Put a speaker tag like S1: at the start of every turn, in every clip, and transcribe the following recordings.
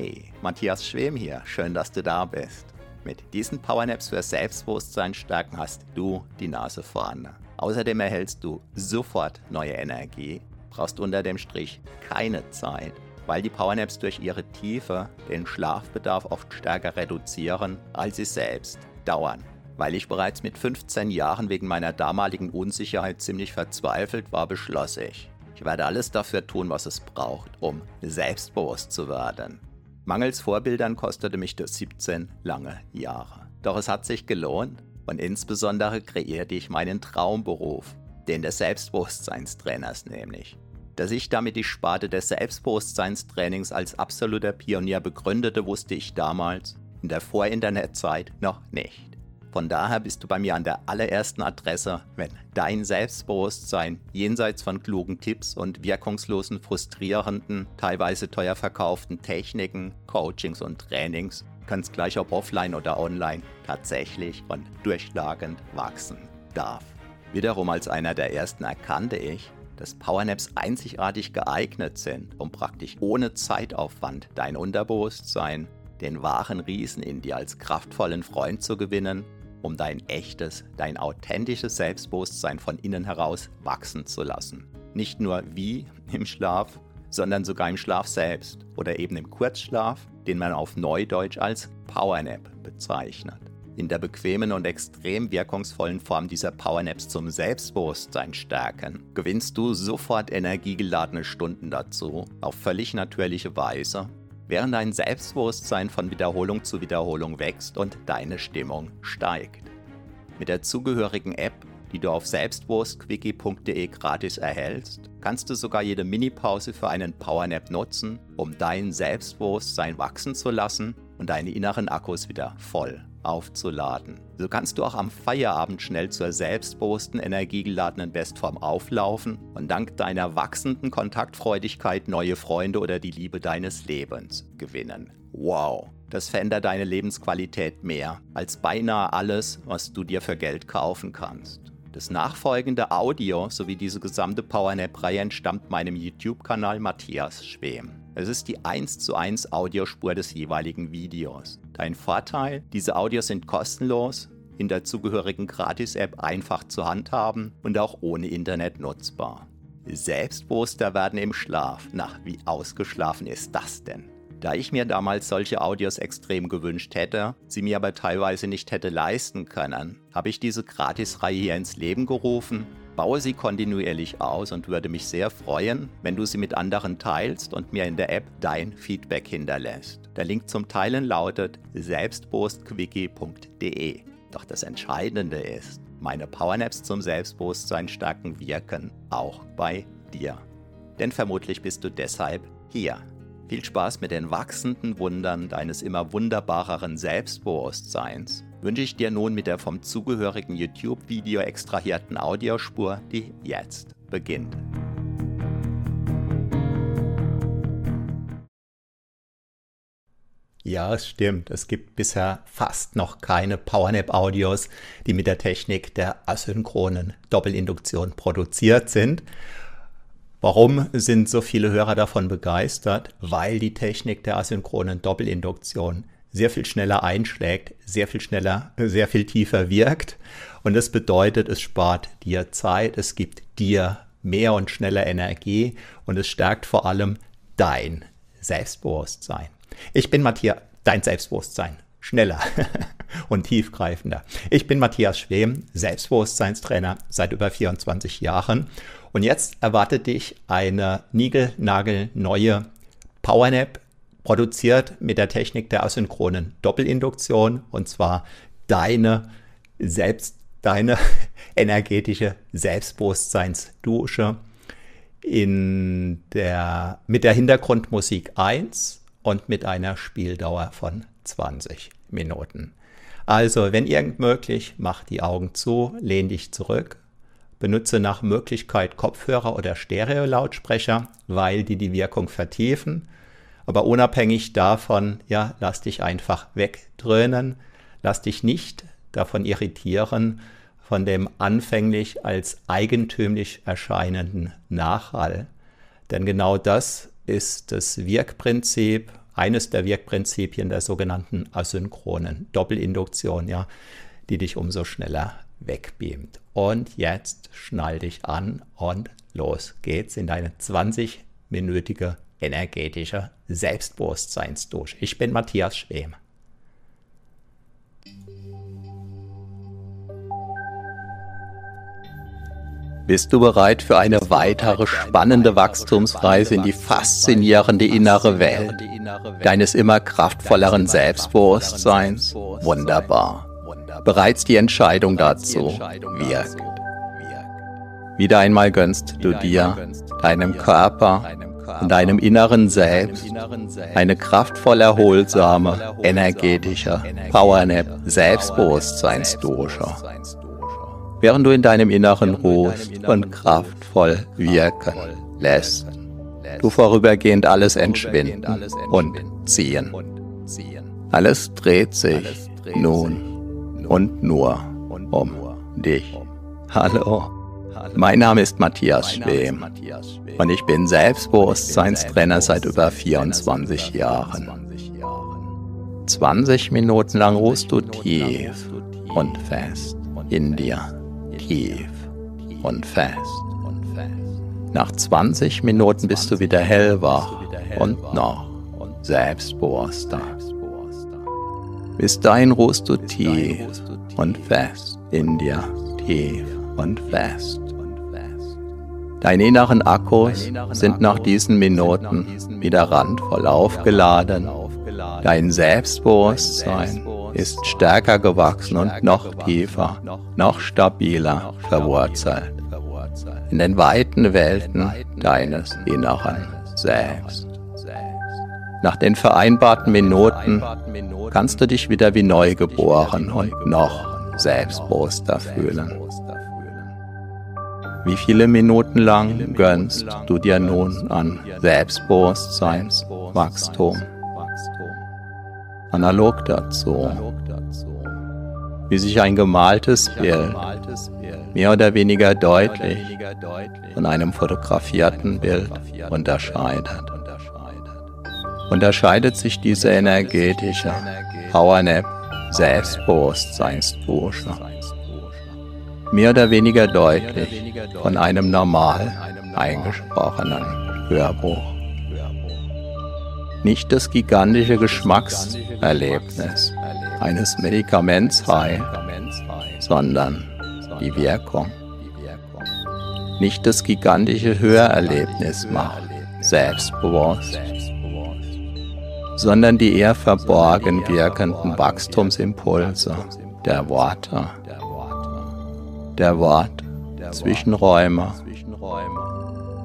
S1: Hey, Matthias Schwem hier. Schön, dass du da bist. Mit diesen Powernaps für Selbstbewusstsein stärken hast du die Nase vorne. Außerdem erhältst du sofort neue Energie, brauchst unter dem Strich keine Zeit, weil die Powernaps durch ihre Tiefe den Schlafbedarf oft stärker reduzieren, als sie selbst dauern. Weil ich bereits mit 15 Jahren wegen meiner damaligen Unsicherheit ziemlich verzweifelt war, beschloss ich, ich werde alles dafür tun, was es braucht, um selbstbewusst zu werden. Mangels Vorbildern kostete mich das 17 lange Jahre. Doch es hat sich gelohnt und insbesondere kreierte ich meinen Traumberuf, den des Selbstbewusstseinstrainers nämlich. Dass ich damit die Sparte des Selbstbewusstseinstrainings als absoluter Pionier begründete, wusste ich damals, in der Vor-Internet-Zeit, noch nicht. Von daher bist du bei mir an der allerersten Adresse, wenn dein Selbstbewusstsein jenseits von klugen Tipps und wirkungslosen, frustrierenden, teilweise teuer verkauften Techniken, Coachings und Trainings, ganz gleich ob offline oder online, tatsächlich und durchschlagend wachsen darf. Wiederum als einer der ersten erkannte ich, dass Powernaps einzigartig geeignet sind, um praktisch ohne Zeitaufwand dein Unterbewusstsein, den wahren Riesen in dir als kraftvollen Freund zu gewinnen um dein echtes, dein authentisches Selbstbewusstsein von innen heraus wachsen zu lassen. Nicht nur wie im Schlaf, sondern sogar im Schlaf selbst oder eben im Kurzschlaf, den man auf Neudeutsch als Powernap bezeichnet. In der bequemen und extrem wirkungsvollen Form dieser Powernaps zum Selbstbewusstsein stärken, gewinnst du sofort energiegeladene Stunden dazu, auf völlig natürliche Weise während dein Selbstbewusstsein von Wiederholung zu Wiederholung wächst und deine Stimmung steigt. Mit der zugehörigen App, die du auf selbstbewusstquickie.de gratis erhältst, kannst du sogar jede Minipause für einen Powernap nutzen, um dein Selbstbewusstsein wachsen zu lassen und deine inneren Akkus wieder voll aufzuladen. So kannst du auch am Feierabend schnell zur selbstbewussten, energiegeladenen Bestform auflaufen und dank deiner wachsenden Kontaktfreudigkeit neue Freunde oder die Liebe deines Lebens gewinnen. Wow, das verändert deine Lebensqualität mehr als beinahe alles, was du dir für Geld kaufen kannst. Das nachfolgende Audio sowie diese gesamte PowerNap-Reihe entstammt meinem YouTube-Kanal Matthias Schwem. Es ist die 1 zu 1 Audiospur des jeweiligen Videos. Dein Vorteil, diese Audios sind kostenlos, in der zugehörigen Gratis-App einfach zu handhaben und auch ohne Internet nutzbar. Selbstbewusster werden im Schlaf. Na, wie ausgeschlafen ist das denn? Da ich mir damals solche Audios extrem gewünscht hätte, sie mir aber teilweise nicht hätte leisten können, habe ich diese Gratisreihe hier ins Leben gerufen, baue sie kontinuierlich aus und würde mich sehr freuen, wenn du sie mit anderen teilst und mir in der App dein Feedback hinterlässt. Der Link zum Teilen lautet selbstbewusstquickie.de. Doch das Entscheidende ist, meine Powernaps zum Selbstbewusstsein stärken wirken auch bei dir. Denn vermutlich bist du deshalb hier. Viel Spaß mit den wachsenden Wundern deines immer wunderbareren Selbstbewusstseins wünsche ich dir nun mit der vom zugehörigen YouTube-Video extrahierten Audiospur, die jetzt beginnt. Ja, es stimmt. Es gibt bisher fast noch keine PowerNap-Audios, die mit der Technik der asynchronen Doppelinduktion produziert sind. Warum sind so viele Hörer davon begeistert? Weil die Technik der asynchronen Doppelinduktion sehr viel schneller einschlägt, sehr viel schneller, sehr viel tiefer wirkt. Und das bedeutet, es spart dir Zeit, es gibt dir mehr und schneller Energie und es stärkt vor allem dein Selbstbewusstsein. Ich bin Matthias, dein Selbstbewusstsein. Schneller und tiefgreifender. Ich bin Matthias Schwem, Selbstbewusstseinstrainer seit über 24 Jahren und jetzt erwartet dich eine niegelnagelneue Powernap, produziert mit der Technik der asynchronen Doppelinduktion und zwar deine selbst, deine energetische Selbstbewusstseinsdusche in der, mit der Hintergrundmusik 1 und mit einer Spieldauer von 20 Minuten. Also, wenn irgend möglich, mach die Augen zu, lehn dich zurück Benutze nach Möglichkeit Kopfhörer oder Stereo-Lautsprecher, weil die die Wirkung vertiefen. Aber unabhängig davon, ja, lass dich einfach wegdröhnen, lass dich nicht davon irritieren, von dem anfänglich als eigentümlich erscheinenden Nachhall. Denn genau das ist das Wirkprinzip eines der Wirkprinzipien der sogenannten asynchronen Doppelinduktion, ja, die dich umso schneller wegbeamt. Und jetzt schnall dich an und los geht's in deine 20-minütige energetische Selbstbewusstseinsdusche. Ich bin Matthias Schwem. Bist du bereit für eine weitere spannende Wachstumsreise in die faszinierende innere Welt deines immer kraftvolleren Selbstbewusstseins? Wunderbar. Bereits die Entscheidung dazu wirkt. Wieder einmal gönnst du dir, deinem Körper und deinem inneren Selbst eine kraftvoll erholsame, energetische Powernap Selbstbewusstseinsdusche während du in deinem Inneren ruhst und kraftvoll wirken lässt. Du vorübergehend alles entschwinden und ziehen. Alles dreht sich nun und nur um dich. Hallo, mein Name ist Matthias Schwem und ich bin Selbstbewusstseinstrainer seit über 24 Jahren. 20 Minuten lang ruhst du tief und fest in dir tief und fest. Nach 20 Minuten bist du wieder hellwach und noch selbstbewusster. Bis dahin ruhst du tief und fest in dir, tief und fest. Deine inneren Akkus sind nach diesen Minuten wieder randvoll aufgeladen. Dein Selbstbewusstsein ist stärker gewachsen und noch tiefer, noch stabiler verwurzelt in den weiten Welten deines inneren Selbst. Nach den vereinbarten Minuten kannst du dich wieder wie neu geboren und noch selbstbewusster fühlen. Wie viele Minuten lang gönnst du dir nun an Selbstbewusstseinswachstum? analog dazu, wie sich ein gemaltes Bild mehr oder weniger deutlich von einem fotografierten Bild unterscheidet. Unterscheidet sich diese energetische Powernap Selbstbewusstseinsdusche mehr oder weniger deutlich von einem normal eingesprochenen Hörbuch nicht das gigantische Geschmackserlebnis eines Medikaments heilt, sondern die Wirkung. Nicht das gigantische Hörerlebnis macht selbstbewusst, sondern die eher verborgen wirkenden Wachstumsimpulse der Worte, der Wort Zwischenräume,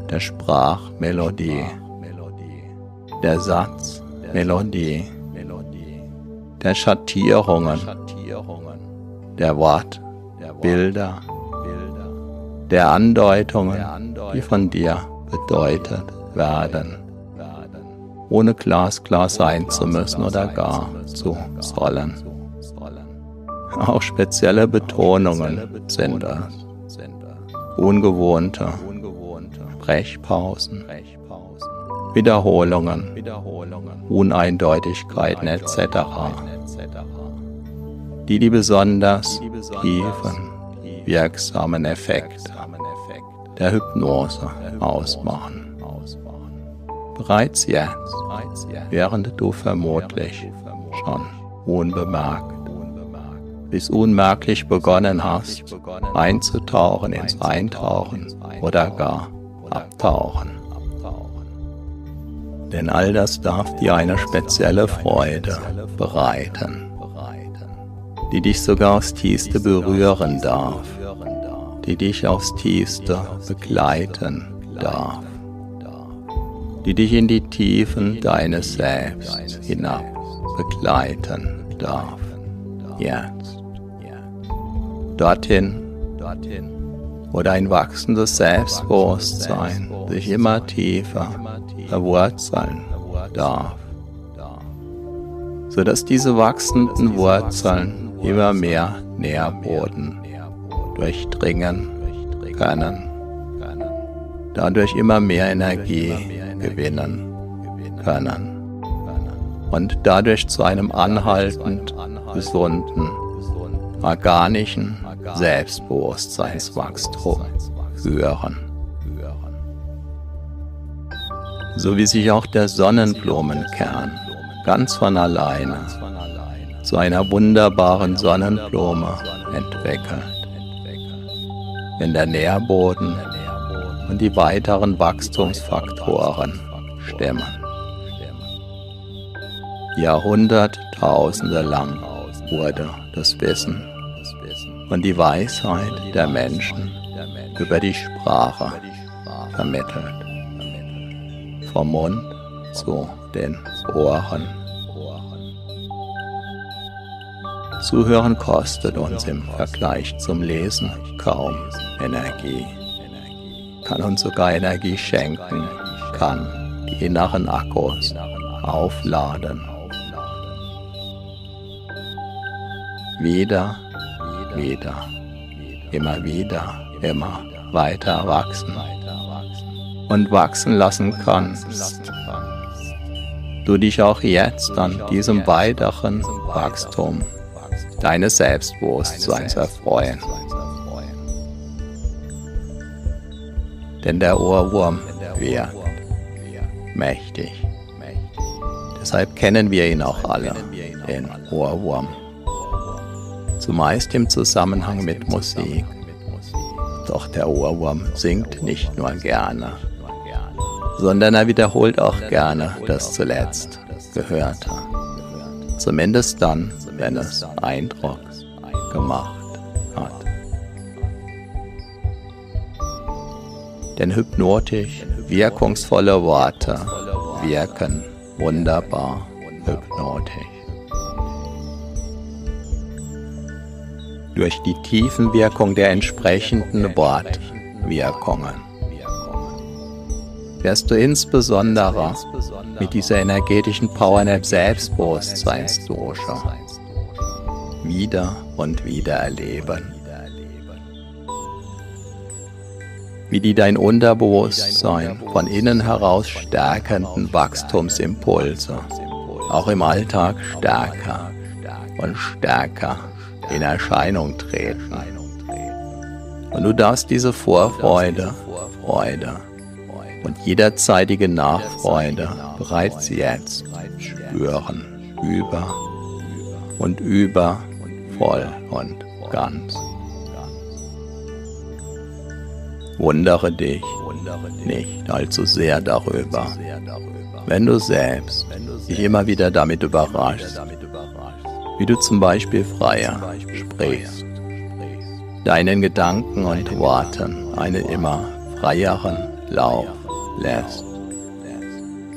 S1: der Sprachmelodie. Der Satz, Melodie, der Schattierungen, der Wort, Bilder, der Andeutungen, die von dir bedeutet werden, ohne glasklar sein zu müssen oder gar zu sollen. Auch spezielle Betonungen sind es, ungewohnte Brechpausen, Wiederholungen, Uneindeutigkeiten etc., die die besonders tiefen, wirksamen Effekte der Hypnose ausmachen. Bereits jetzt, während du vermutlich schon unbemerkt bis unmerklich begonnen hast, einzutauchen ins Eintauchen oder gar Abtauchen. denn all das darf dir eine spezielle Freude bereiten, die dich sogar aufs tiefste berühren darf, die dich aufs tiefste begleiten darf, die dich in die Tiefen deines Selbst hinab begleiten darf. Jetzt. Dorthin, wo dein wachsendes Selbstbewusstsein sich immer tiefer verwurzeln darf, sodass diese wachsenden Wurzeln immer mehr Nährboden durchdringen können, dadurch immer mehr Energie gewinnen können. und dadurch zu einem anhaltend gesunden, organischen Selbstbewusstseinswachstum führen. So wie sich auch der Sonnenblumenkern ganz von alleine zu einer wunderbaren Sonnenblume entwickelt. Wenn der Nährboden und die weiteren Wachstumsfaktoren stimmen. Jahrhunderttausende lang wurde das Wissen und die Weisheit der Menschen über die Sprache vermittelt. Vom Mund zu den Ohren. Zuhören kostet uns im Vergleich zum Lesen kaum Energie, kann uns sogar Energie schenken, kann die inneren Akkus aufladen. Wieder, wieder, immer wieder, immer weiter wachsen und wachsen lassen kannst. Du dich auch jetzt an diesem weiteren Wachstum deines Selbstbewusstseins erfreuen. Denn der Ohrwurm wird mächtig. Deshalb kennen wir ihn auch alle, den Ohrwurm. Zumeist im Zusammenhang mit Musik. Doch der Ohrwurm singt nicht nur gerne, sondern er wiederholt auch gerne das zuletzt Gehörte. Zumindest dann, wenn es Eindruck gemacht Denn hypnotisch wirkungsvolle Worte wirken wunderbar hypnotisch. Durch die Tiefenwirkung der entsprechenden Wortwirkungen wirst du insbesondere mit dieser energetischen Powernap Selbstbewusstseinsdosha wieder und wieder erleben. Wie die dein Unterbewusstsein von innen heraus stärkenden Wachstumsimpulse. Auch im Alltag stärker und stärker in Erscheinung treten. Und du darfst diese Vorfreude, Freude und jederzeitige Nachfreude bereits jetzt spüren, über und über, voll und ganz. Wundere dich nicht allzu sehr darüber, wenn du selbst dich immer wieder damit überraschst, wie du zum Beispiel freier sprichst, deinen Gedanken und Worten einen immer freieren Lauf lässt,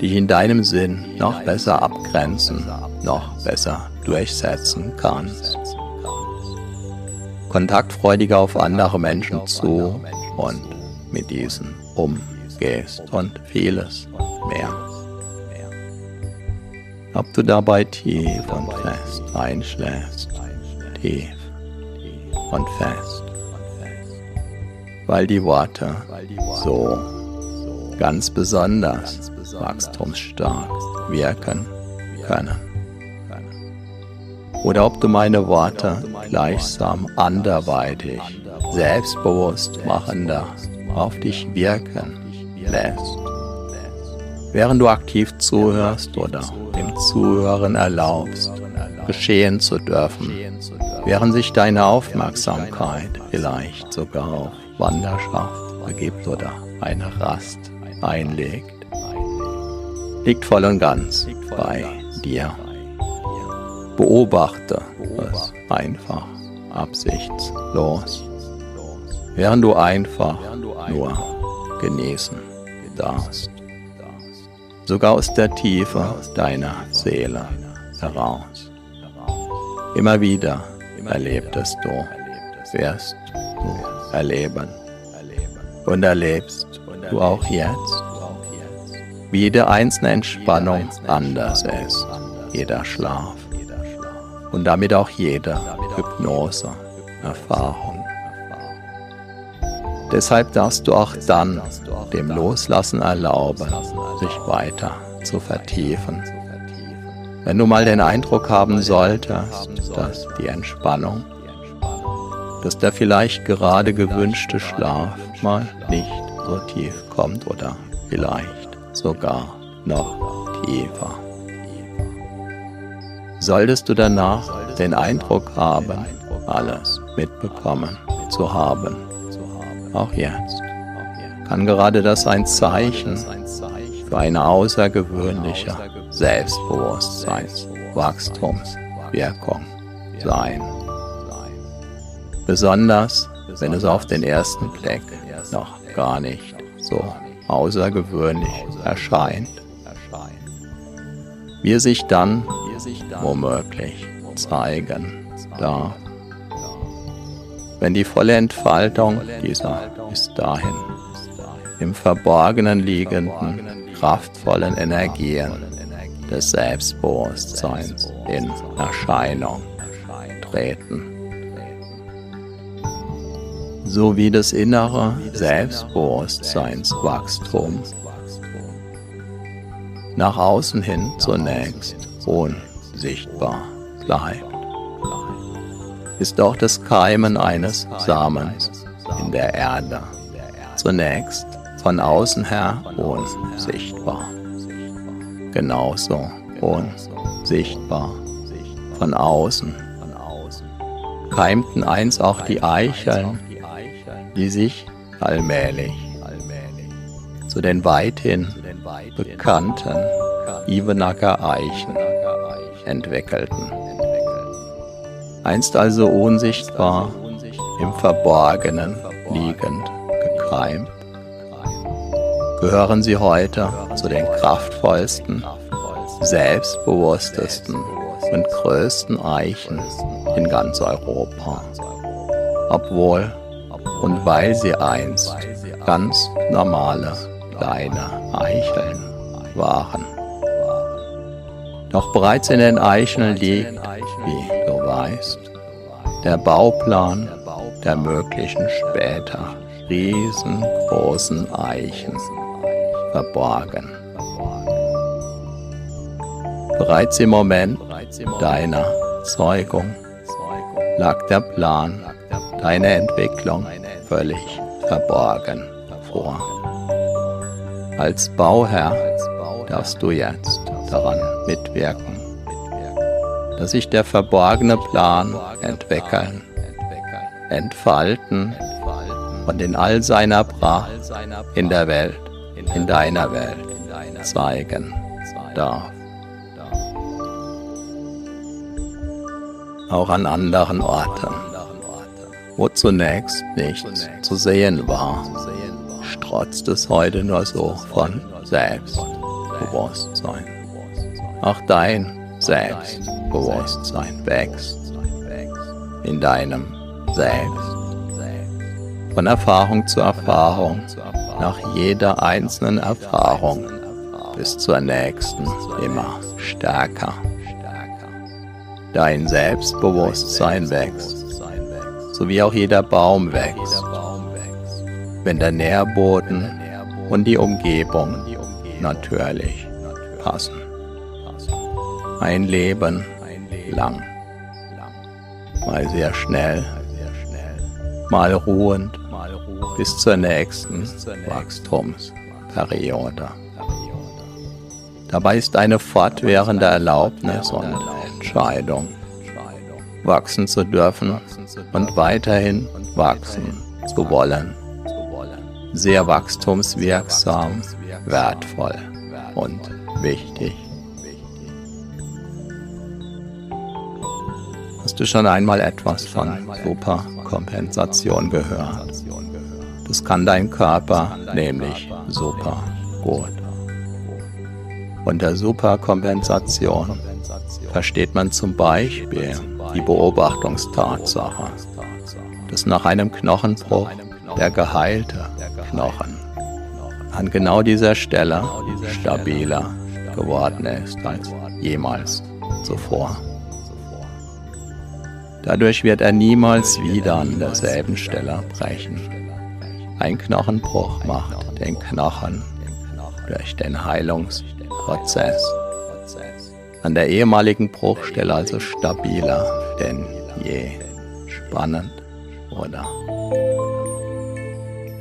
S1: dich in deinem Sinn noch besser abgrenzen, noch besser durchsetzen kannst. Kontaktfreudiger auf andere Menschen zu und mit diesen umgehst und vieles mehr. Ob du dabei tief und fest einschläfst, tief und fest, weil die Worte so ganz besonders wachstumsstark wirken können. Oder ob du meine Worte gleichsam anderweitig, selbstbewusst machender auf dich wirken lässt, während du aktiv zuhörst oder dem Zuhören erlaubst, geschehen zu dürfen, während sich deine Aufmerksamkeit vielleicht sogar auf Wanderschaft begibt oder eine Rast einlegt, liegt voll und ganz bei dir. Beobachte es einfach absichtslos, während du einfach nur genießen darfst. Sogar aus der Tiefe deiner Seele heraus. Immer wieder erlebtest du, wirst du erleben. Und erlebst du auch jetzt, wie jede einzelne Entspannung anders ist, jeder Schlaf und damit auch jede Hypnose, Erfahrung. Deshalb darfst du auch dann dem Loslassen erlauben, sich weiter zu vertiefen Wenn du mal den Eindruck haben solltest, dass die Entspannung, dass der vielleicht gerade gewünschte Schlaf mal nicht so tief kommt oder vielleicht sogar noch tiefer. Solltest du danach den Eindruck haben, alles mitbekommen zu haben, auch jetzt, kann gerade das ein Zeichen für eine außergewöhnliche Selbstbewusstseinswachstumswirkung sein. Besonders wenn es auf den ersten Blick noch gar nicht so außergewöhnlich erscheint, wie sich dann womöglich zeigen darf, wenn die volle Entfaltung dieser bis dahin im Verborgenen liegenden, kraftvollen Energien des Selbstbewusstseins in Erscheinung treten. So wie das innere Selbstbewusstseinswachstum nach außen hin zunächst unsichtbar bleibt, ist auch das Keimen eines Samens in der Erde. Zunächst von außen her unsichtbar. Genauso unsichtbar von außen. Keimten eins auch die Eicheln, die sich allmählich zu den weithin bekannten Ivenacker Eichen entwickelten. Einst also unsichtbar im Verborgenen liegend gekeimt gehören sie heute zu den kraftvollsten, selbstbewusstesten und größten Eichen in ganz Europa. Obwohl und weil sie einst ganz normale kleine Eicheln waren. Doch bereits in den Eicheln liegt, wie du weißt, der Bauplan der möglichen später riesengroßen Eichen verborgen. Bereits im Moment deiner Zeugung lag der Plan deiner Entwicklung völlig verborgen vor. Als Bauherr darfst du jetzt daran mitwirken, dass sich der verborgene Plan entwickeln, entfalten und in all seiner Pracht in der Welt in deiner Welt zeigen darf. Auch an anderen Orten, wo zunächst nichts zu sehen war, strotzt es heute nur so von Selbstbewusstsein. Auch dein Selbstbewusstsein wächst in deinem Selbst. Von Erfahrung zu Erfahrung nach jeder einzelnen Erfahrung bis zur nächsten immer stärker. Dein Selbstbewusstsein wächst, so wie auch jeder Baum wächst, wenn der Nährboden und die Umgebung natürlich passen. Ein Leben lang, mal sehr schnell, mal ruhend bis zur nächsten Wachstumsperiode. Dabei ist eine fortwährende Erlaubnis und Entscheidung, wachsen zu dürfen und weiterhin wachsen zu wollen, sehr wachstumswirksam, wertvoll und wichtig. Du schon einmal etwas von Superkompensation gehört? Das kann dein Körper nämlich super gut. Unter Superkompensation versteht man zum Beispiel die Beobachtungstatsache, dass nach einem Knochenbruch der geheilte Knochen an genau dieser Stelle stabiler geworden ist als jemals zuvor. Dadurch wird er niemals wieder an derselben Stelle brechen. Ein Knochenbruch macht den Knochen durch den Heilungsprozess An der ehemaligen Bruchstelle also stabiler denn je. Spannend, oder?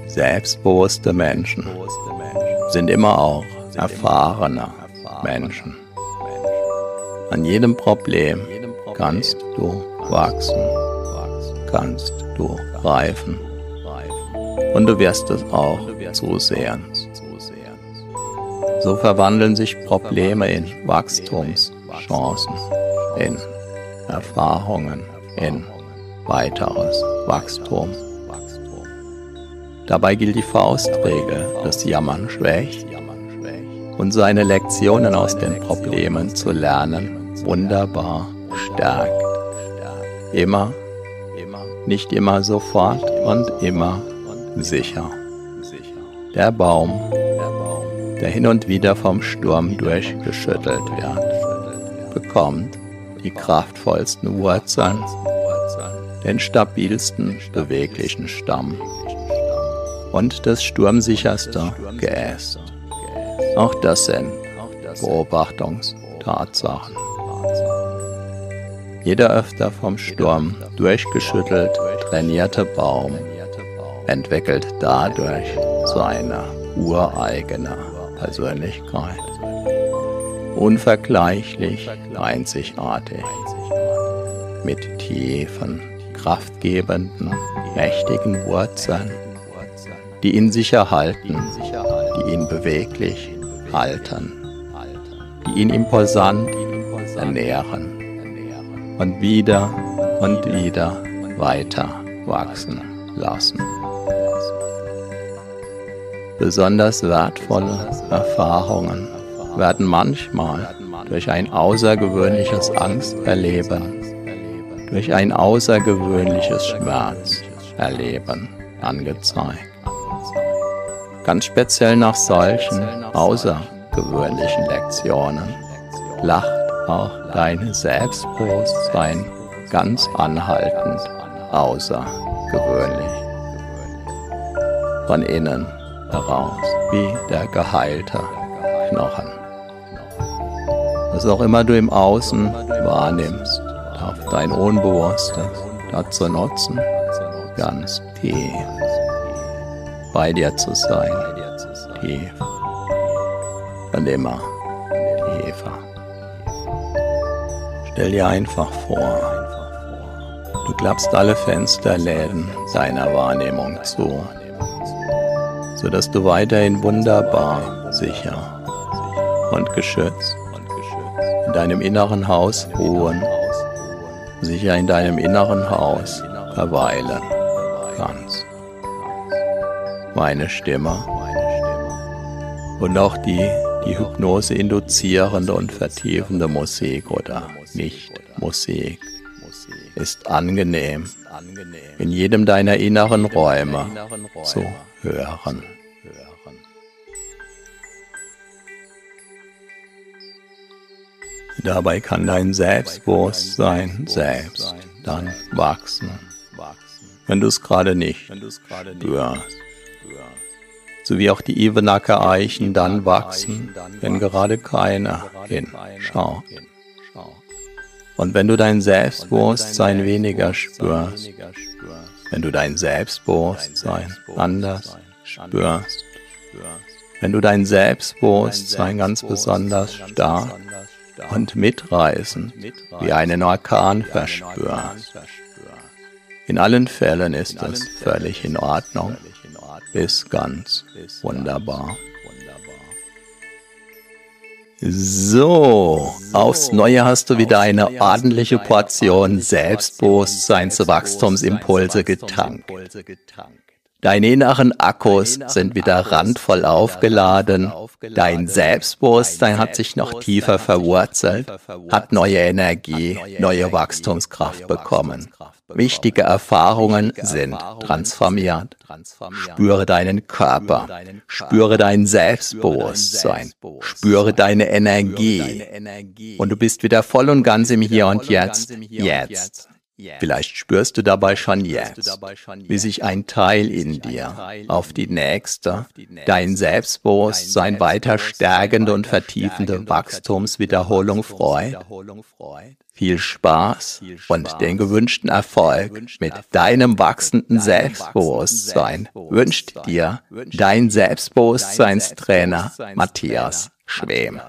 S1: Selbstbewusste Menschen sind immer auch erfahrene Menschen. An jedem Problem kannst du wachsen, kannst du reifen und du wirst es auch zusehen. So verwandeln sich Probleme in Wachstumschancen, in Erfahrungen, in weiteres Wachstum. Dabei gilt die Faustregel, das Jammern schwächt und seine Lektionen aus den Problemen zu lernen wunderbar stärkt. Immer, nicht immer sofort und immer sicher. Der Baum, der hin und wieder vom Sturm durchgeschüttelt wird, bekommt die kraftvollsten Wurzeln, den stabilsten beweglichen Stamm und das sturmsicherste Geäst. Auch das sind Beobachtungstatsachen. Jeder öfter vom Sturm durchgeschüttelt trainierte Baum entwickelt dadurch seine ureigene Persönlichkeit. Unvergleichlich, einzigartig, mit tiefen, kraftgebenden, mächtigen Wurzeln die ihn sicher halten, die ihn beweglich halten, die ihn imposant ernähren und wieder und wieder weiter wachsen lassen. Besonders wertvolle Erfahrungen werden manchmal durch ein außergewöhnliches Angsterleben, durch ein außergewöhnliches Schmerzerleben angezeigt. Ganz speziell nach solchen außergewöhnlichen Lektionen lacht auch dein Selbstbewusstsein ganz anhaltend außergewöhnlich. Von innen heraus, wie der geheilte Knochen. Was auch immer du im Außen wahrnimmst, darf dein Unbewusstes dazu nutzen, ganz tief bei dir zu sein. Tief. Und immer tiefer. Stell dir einfach vor, du klappst alle Fensterläden deiner Wahrnehmung zu, sodass du weiterhin wunderbar, sicher und geschützt in deinem inneren Haus ruhen, sicher in deinem inneren Haus verweilen kannst. Meine Stimme und auch die, die Hypnose induzierende und vertiefende Musik oder Nicht-Musik ist angenehm in jedem deiner inneren Räume zu hören. Dabei kann dein Selbstbewusstsein selbst dann wachsen, wenn du es gerade nicht spürst sowie auch die Ivenacker Eichen dann wachsen, wenn gerade keiner hinschaut. Und wenn du dein Selbstbewusstsein weniger spürst, wenn du dein Selbstbewusstsein anders spürst, wenn du dein Selbstbewusstsein ganz besonders stark und mitreißend wie einen Orkan verspürst. In allen Fällen ist es völlig in Ordnung ist ganz wunderbar. So, aufs Neue hast du wieder eine ordentliche Portion Selbstbewusstseinswachstumsimpulse getankt. Deine inneren Akkus sind wieder randvoll aufgeladen. Dein Selbstbewusstsein hat sich noch tiefer verwurzelt, hat neue Energie, neue Wachstumskraft bekommen. Wichtige Erfahrungen sind transformiert. Spüre deinen Körper, spüre dein Selbstbewusstsein, spüre deine Energie. Und du bist wieder voll und ganz im Hier und Jetzt, jetzt Vielleicht spürst du dabei schon jetzt, wie sich ein Teil in dir auf die nächste, dein Selbstbewusstsein weiter stärkende und vertiefende Wachstumswiederholung freut. Viel Spaß und den gewünschten Erfolg mit deinem wachsenden Selbstbewusstsein wünscht dir dein Selbstbewusstseinstrainer Matthias Schwem.